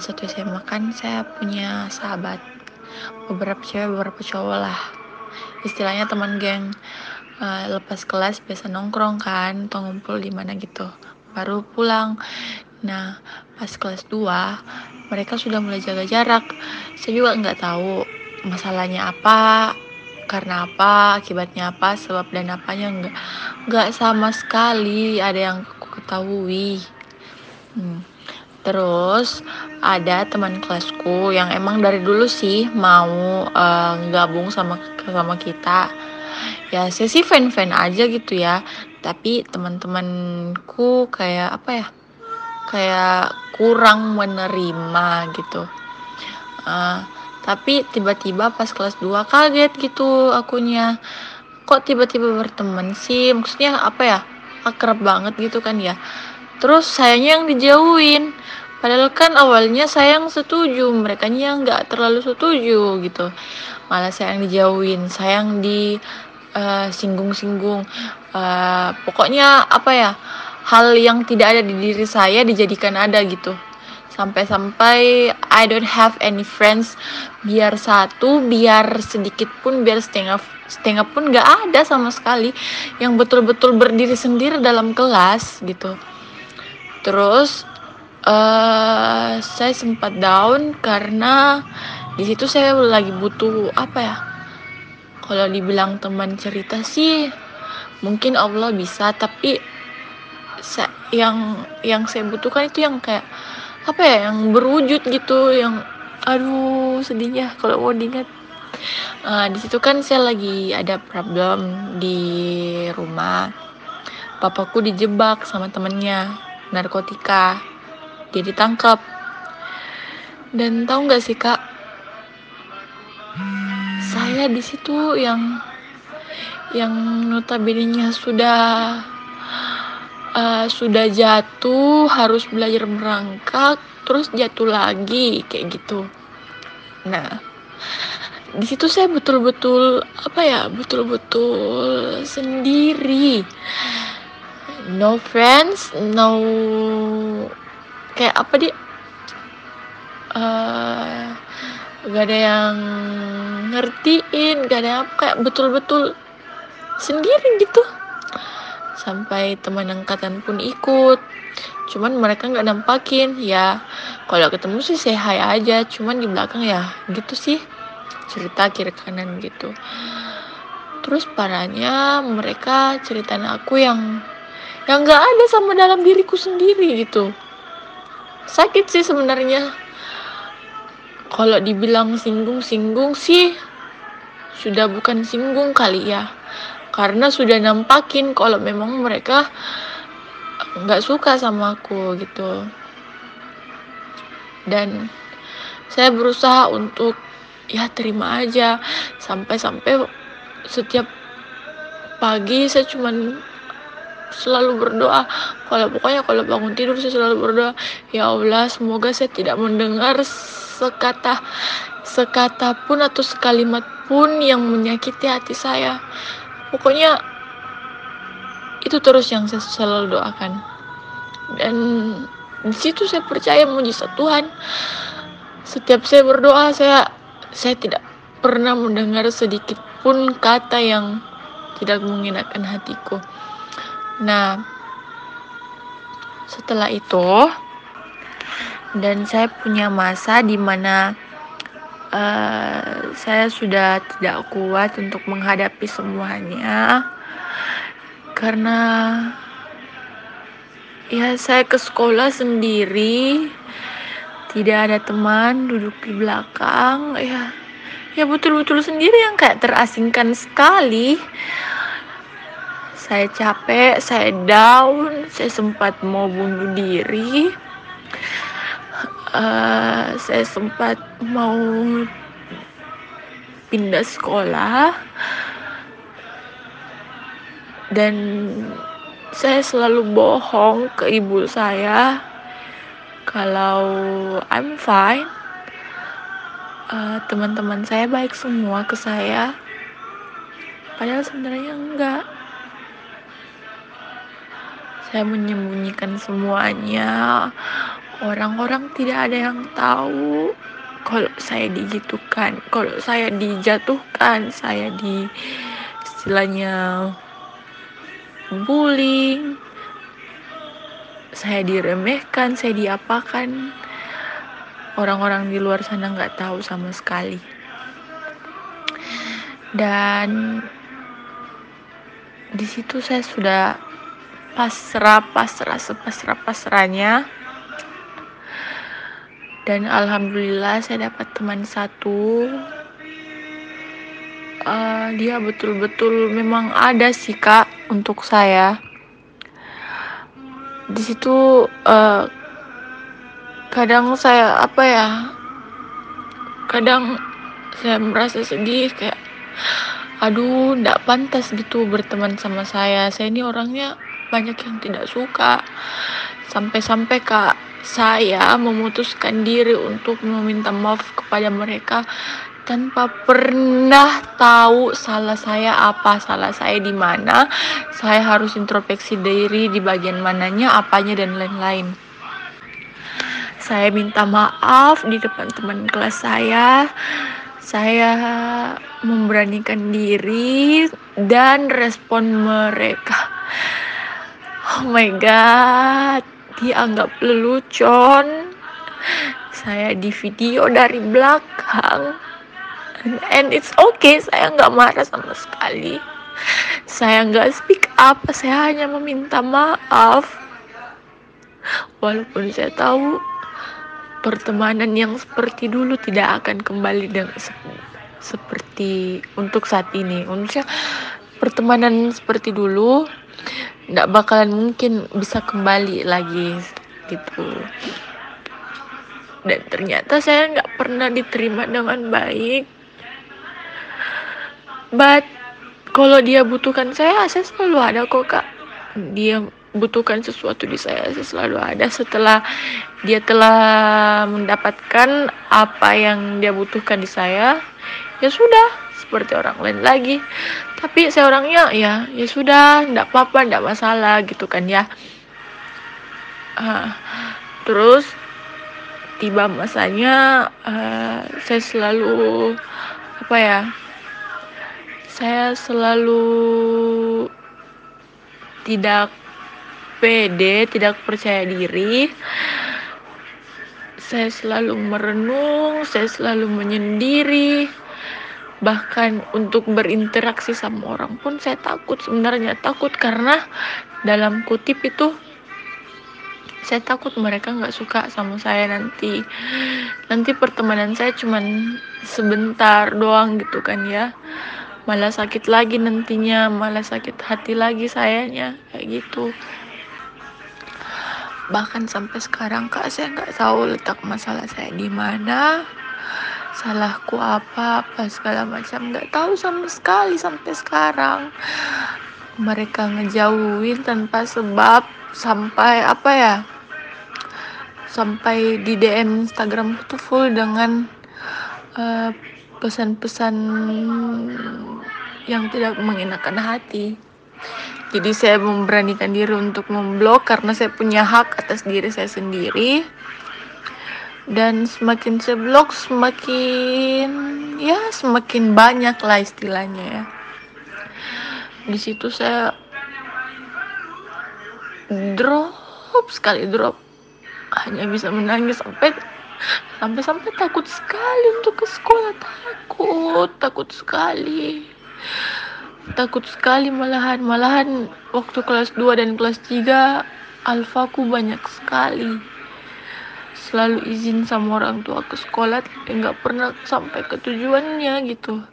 kelas 1 SMA kan saya punya sahabat. Beberapa cewek beberapa cowok lah. Istilahnya teman geng. Uh, lepas kelas biasa nongkrong kan atau ngumpul di mana gitu. Baru pulang. Nah pas kelas 2 mereka sudah mulai jaga jarak. Saya juga nggak tahu masalahnya apa karena apa akibatnya apa sebab dan apanya nggak nggak sama sekali ada yang ketahui. Hmm. Terus ada teman kelasku yang emang dari dulu sih mau uh, gabung sama sama kita. Ya saya sih fan fan aja gitu ya. Tapi teman-temanku kayak apa ya kayak kurang menerima gitu. Uh, tapi tiba-tiba pas kelas 2 kaget gitu akunya. Kok tiba-tiba berteman sih? Maksudnya apa ya akrab banget gitu kan ya terus sayangnya yang dijauhin. Padahal kan awalnya sayang setuju mereka yang nggak terlalu setuju gitu. Malah sayang dijauhin sayang di uh, singgung-singgung. Uh, pokoknya apa ya hal yang tidak ada di diri saya dijadikan ada gitu. Sampai-sampai I don't have any friends. Biar satu biar sedikit pun biar setengah setengah pun nggak ada sama sekali. Yang betul-betul berdiri sendiri dalam kelas gitu terus uh, saya sempat down karena di situ saya lagi butuh apa ya kalau dibilang teman cerita sih mungkin Allah bisa tapi yang yang saya butuhkan itu yang kayak apa ya yang berwujud gitu yang aduh sedihnya kalau mau diingat. Uh, di situ kan saya lagi ada problem di rumah. Papaku dijebak sama temennya narkotika. Dia ditangkap. Dan tahu nggak sih kak? Saya di situ yang yang notabene sudah uh, sudah jatuh harus belajar merangkak terus jatuh lagi kayak gitu. Nah di situ saya betul-betul apa ya betul-betul sendiri no friends no kayak apa dia uh, gak ada yang ngertiin gak ada apa kayak betul-betul sendiri gitu. Sampai teman angkatan pun ikut. Cuman mereka nggak nampakin ya. Kalau ketemu sih saya aja cuman di belakang ya gitu sih. Cerita kiri kanan gitu. Terus parahnya mereka ceritain aku yang yang nggak ada sama dalam diriku sendiri gitu. Sakit sih sebenarnya. Kalau dibilang singgung-singgung sih sudah bukan singgung kali ya. Karena sudah nampakin kalau memang mereka nggak suka sama aku gitu. Dan saya berusaha untuk ya terima aja. Sampai-sampai setiap pagi saya cuman selalu berdoa. Kalau pokoknya kalau bangun tidur saya selalu berdoa. Ya Allah semoga saya tidak mendengar sekata sekata pun atau sekalimat pun yang menyakiti hati saya. Pokoknya itu terus yang saya selalu doakan. Dan di situ saya percaya mujizat Tuhan. Setiap saya berdoa saya saya tidak pernah mendengar sedikit pun kata yang tidak mengenakan hatiku nah setelah itu dan saya punya masa di mana uh, saya sudah tidak kuat untuk menghadapi semuanya. Karena ya saya ke sekolah sendiri tidak ada teman duduk di belakang ya ya betul-betul sendiri yang kayak terasingkan sekali saya capek saya down saya sempat mau bunuh diri. Uh, saya sempat mau pindah sekolah. Dan saya selalu bohong ke ibu saya kalau I'm fine. Uh, teman-teman saya baik semua ke saya. Padahal sebenarnya enggak saya menyembunyikan semuanya. Orang-orang tidak ada yang tahu. Kalau saya digitukan kalau saya dijatuhkan saya di istilahnya bullying saya diremehkan saya diapakan. Orang-orang di luar sana nggak tahu sama sekali. Dan di situ saya sudah pasrah pasrah sepasrah pasrahnya. Dan alhamdulillah saya dapat teman satu. Uh, dia betul-betul memang ada sih kak untuk saya. Di situ uh, kadang saya apa ya kadang saya merasa sedih kayak aduh ndak pantas gitu berteman sama saya. Saya ini orangnya banyak yang tidak suka sampai-sampai kak saya memutuskan diri untuk meminta maaf kepada mereka tanpa pernah tahu salah saya apa, salah saya di mana. Saya harus introspeksi diri di bagian mananya, apanya dan lain-lain. Saya minta maaf di depan teman kelas saya. Saya memberanikan diri dan respon mereka. Oh my god dianggap lelucon. Saya di video dari belakang. And it's okay saya nggak marah sama sekali. Saya nggak speak up saya hanya meminta maaf. Walaupun saya tahu pertemanan yang seperti dulu tidak akan kembali dengan se seperti untuk saat ini. Maksudnya pertemanan seperti dulu nggak bakalan mungkin bisa kembali lagi gitu. Dan ternyata saya nggak pernah diterima dengan baik. But kalau dia butuhkan saya saya selalu ada kok kak. Dia butuhkan sesuatu di saya saya selalu ada. Setelah dia telah mendapatkan apa yang dia butuhkan di saya ya sudah seperti orang lain lagi. Tapi saya orangnya ya ya sudah ndak apa-apa ndak masalah gitu kan ya. Uh, terus tiba masanya uh, saya selalu apa ya saya selalu tidak pede tidak percaya diri. Saya selalu merenung saya selalu menyendiri bahkan untuk berinteraksi sama orang pun saya takut sebenarnya. Takut karena dalam kutip itu saya takut mereka nggak suka sama saya nanti. Nanti pertemanan saya cuman sebentar doang gitu kan ya. Malah sakit lagi nantinya malah sakit hati lagi sayanya kayak gitu. Bahkan sampai sekarang kak saya nggak tahu letak masalah saya di mana salahku apa apa segala macam. Nggak tahu sama sekali sampai sekarang. Mereka ngejauhin tanpa sebab sampai apa ya sampai di DM Instagram itu full dengan eh, pesan-pesan yang tidak mengenakan hati. Jadi saya memberanikan diri untuk memblok karena saya punya hak atas diri saya sendiri dan semakin saya semakin ya semakin banyak lah istilahnya ya. Di situ saya drop sekali drop. Hanya bisa menangis sampai sampai sampai takut sekali untuk ke sekolah. Takut takut sekali. Takut sekali malahan malahan waktu kelas 2 dan kelas 3 alfaku banyak sekali selalu izin sama orang tua ke sekolah tapi nggak pernah sampai ke tujuannya gitu.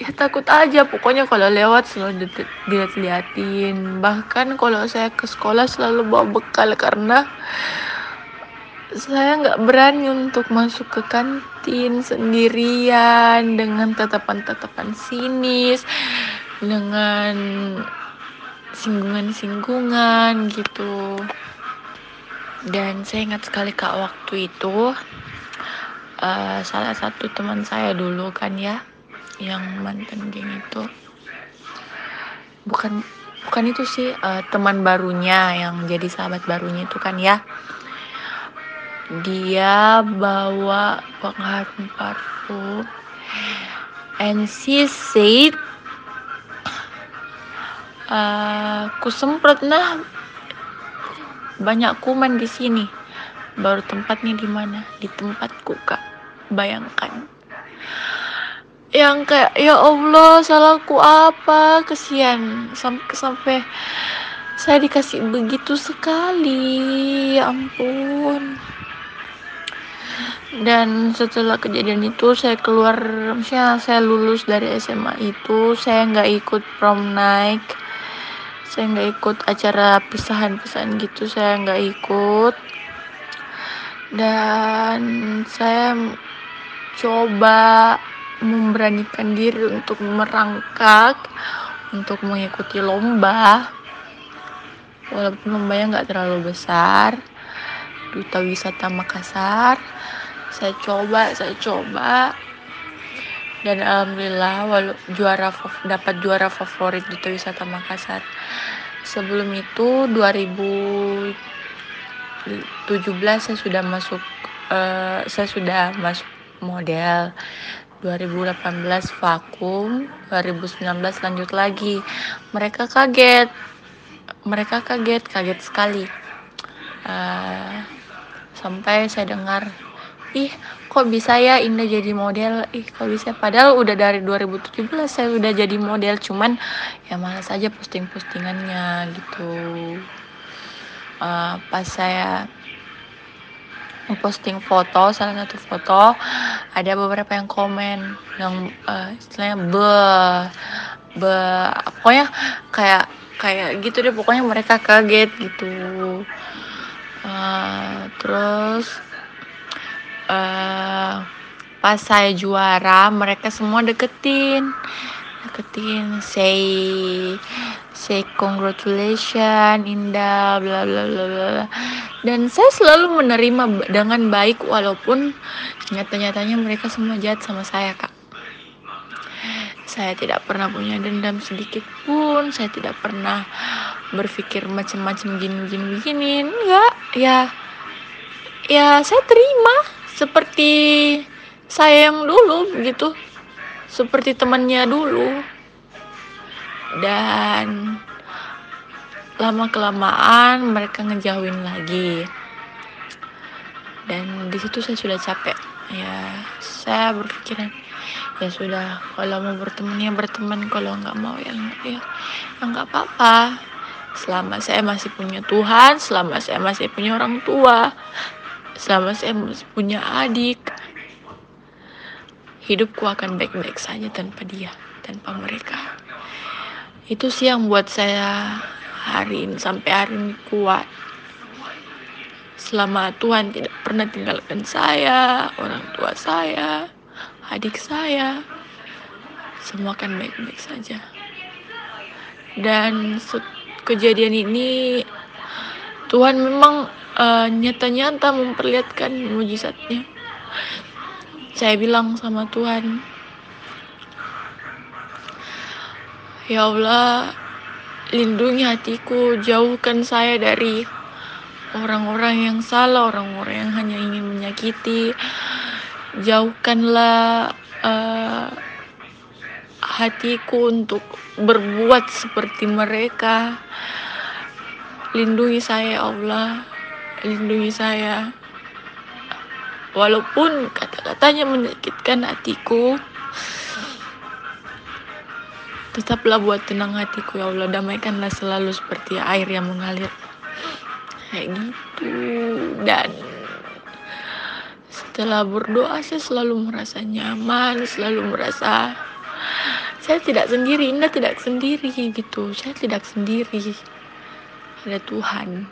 Ya takut aja. Pokoknya kalau lewat selalu dilihat-liatin. Bahkan kalau saya ke sekolah selalu bawa bekal karena saya nggak berani untuk masuk ke kantin sendirian dengan tatapan-tatapan sinis dengan singgungan-singgungan gitu dan saya ingat sekali kak waktu itu uh, salah satu teman saya dulu kan ya yang mantan geng itu. Bukan bukan itu sih uh, teman barunya yang jadi sahabat barunya itu kan ya. Dia bawa pengharum parfum and she said uh, ku semprot nah banyak kuman di sini. Baru tempatnya di mana? Di tempatku kak. Bayangkan. Yang kayak ya Allah salahku apa? Kesian. Sampai sampai saya dikasih begitu sekali. Ya ampun. Dan setelah kejadian itu saya keluar misalnya saya lulus dari SMA itu saya nggak ikut prom night saya nggak ikut acara pisahan-pisahan gitu saya nggak ikut. Dan saya coba memberanikan diri untuk merangkak untuk mengikuti lomba. Walaupun lombanya nggak terlalu besar Duta Wisata Makassar. Saya coba saya coba. Dan alhamdulillah walau juara dapat juara favorit di wisata Makassar sebelum itu 2017 saya sudah masuk uh, saya sudah masuk model. 2018 vakum 2019 lanjut lagi. Mereka kaget. Mereka kaget kaget sekali. Uh, sampai saya dengar ih kok bisa ya Indah jadi model? Ih kok bisa? Padahal udah dari 2017 saya udah jadi model cuman ya malas aja posting-postingannya gitu. Uh, pas saya posting foto salah satu foto ada beberapa yang komen yang uh, istilahnya be be pokoknya kayak kayak gitu deh pokoknya mereka kaget gitu. Uh, terus uh, pas saya juara mereka semua deketin. Deketin say say congratulations Indah bla bla bla bla dan saya selalu menerima dengan baik walaupun nyata-nyatanya mereka semua jahat sama saya kak. Saya tidak pernah punya dendam sedikit pun. Saya tidak pernah berpikir macam-macam gini gini enggak ya. Ya saya terima seperti saya yang dulu gitu. Seperti temannya dulu. Dan lama kelamaan mereka ngejauhin lagi. Dan di situ saya sudah capek. Ya saya berpikiran ya sudah kalau mau berteman ya berteman. Kalau nggak mau ya ya, ya nggak apa-apa. Selama saya masih punya Tuhan selama saya masih punya orang tua selama saya punya adik. Hidupku akan baik-baik saja tanpa dia tanpa mereka. Itu sih yang buat saya hari ini sampai hari ini kuat. Selama Tuhan tidak pernah tinggalkan saya orang tua saya adik saya semua akan baik-baik saja. Dan kejadian ini Tuhan memang uh, nyata-nyata memperlihatkan mujizatnya. Saya bilang sama Tuhan ya Allah lindungi hatiku jauhkan saya dari orang-orang yang salah orang-orang yang hanya ingin menyakiti. Jauhkanlah uh, hatiku untuk berbuat seperti mereka lindungi saya ya Allah. Lindungi saya. Walaupun kata-katanya menyakitkan hatiku tetaplah buat tenang hatiku ya Allah. Damaikanlah selalu seperti air yang mengalir. Kayak gitu. Dan setelah berdoa saya selalu merasa nyaman selalu merasa saya tidak sendiri Indah tidak sendiri gitu. Saya tidak sendiri ada Tuhan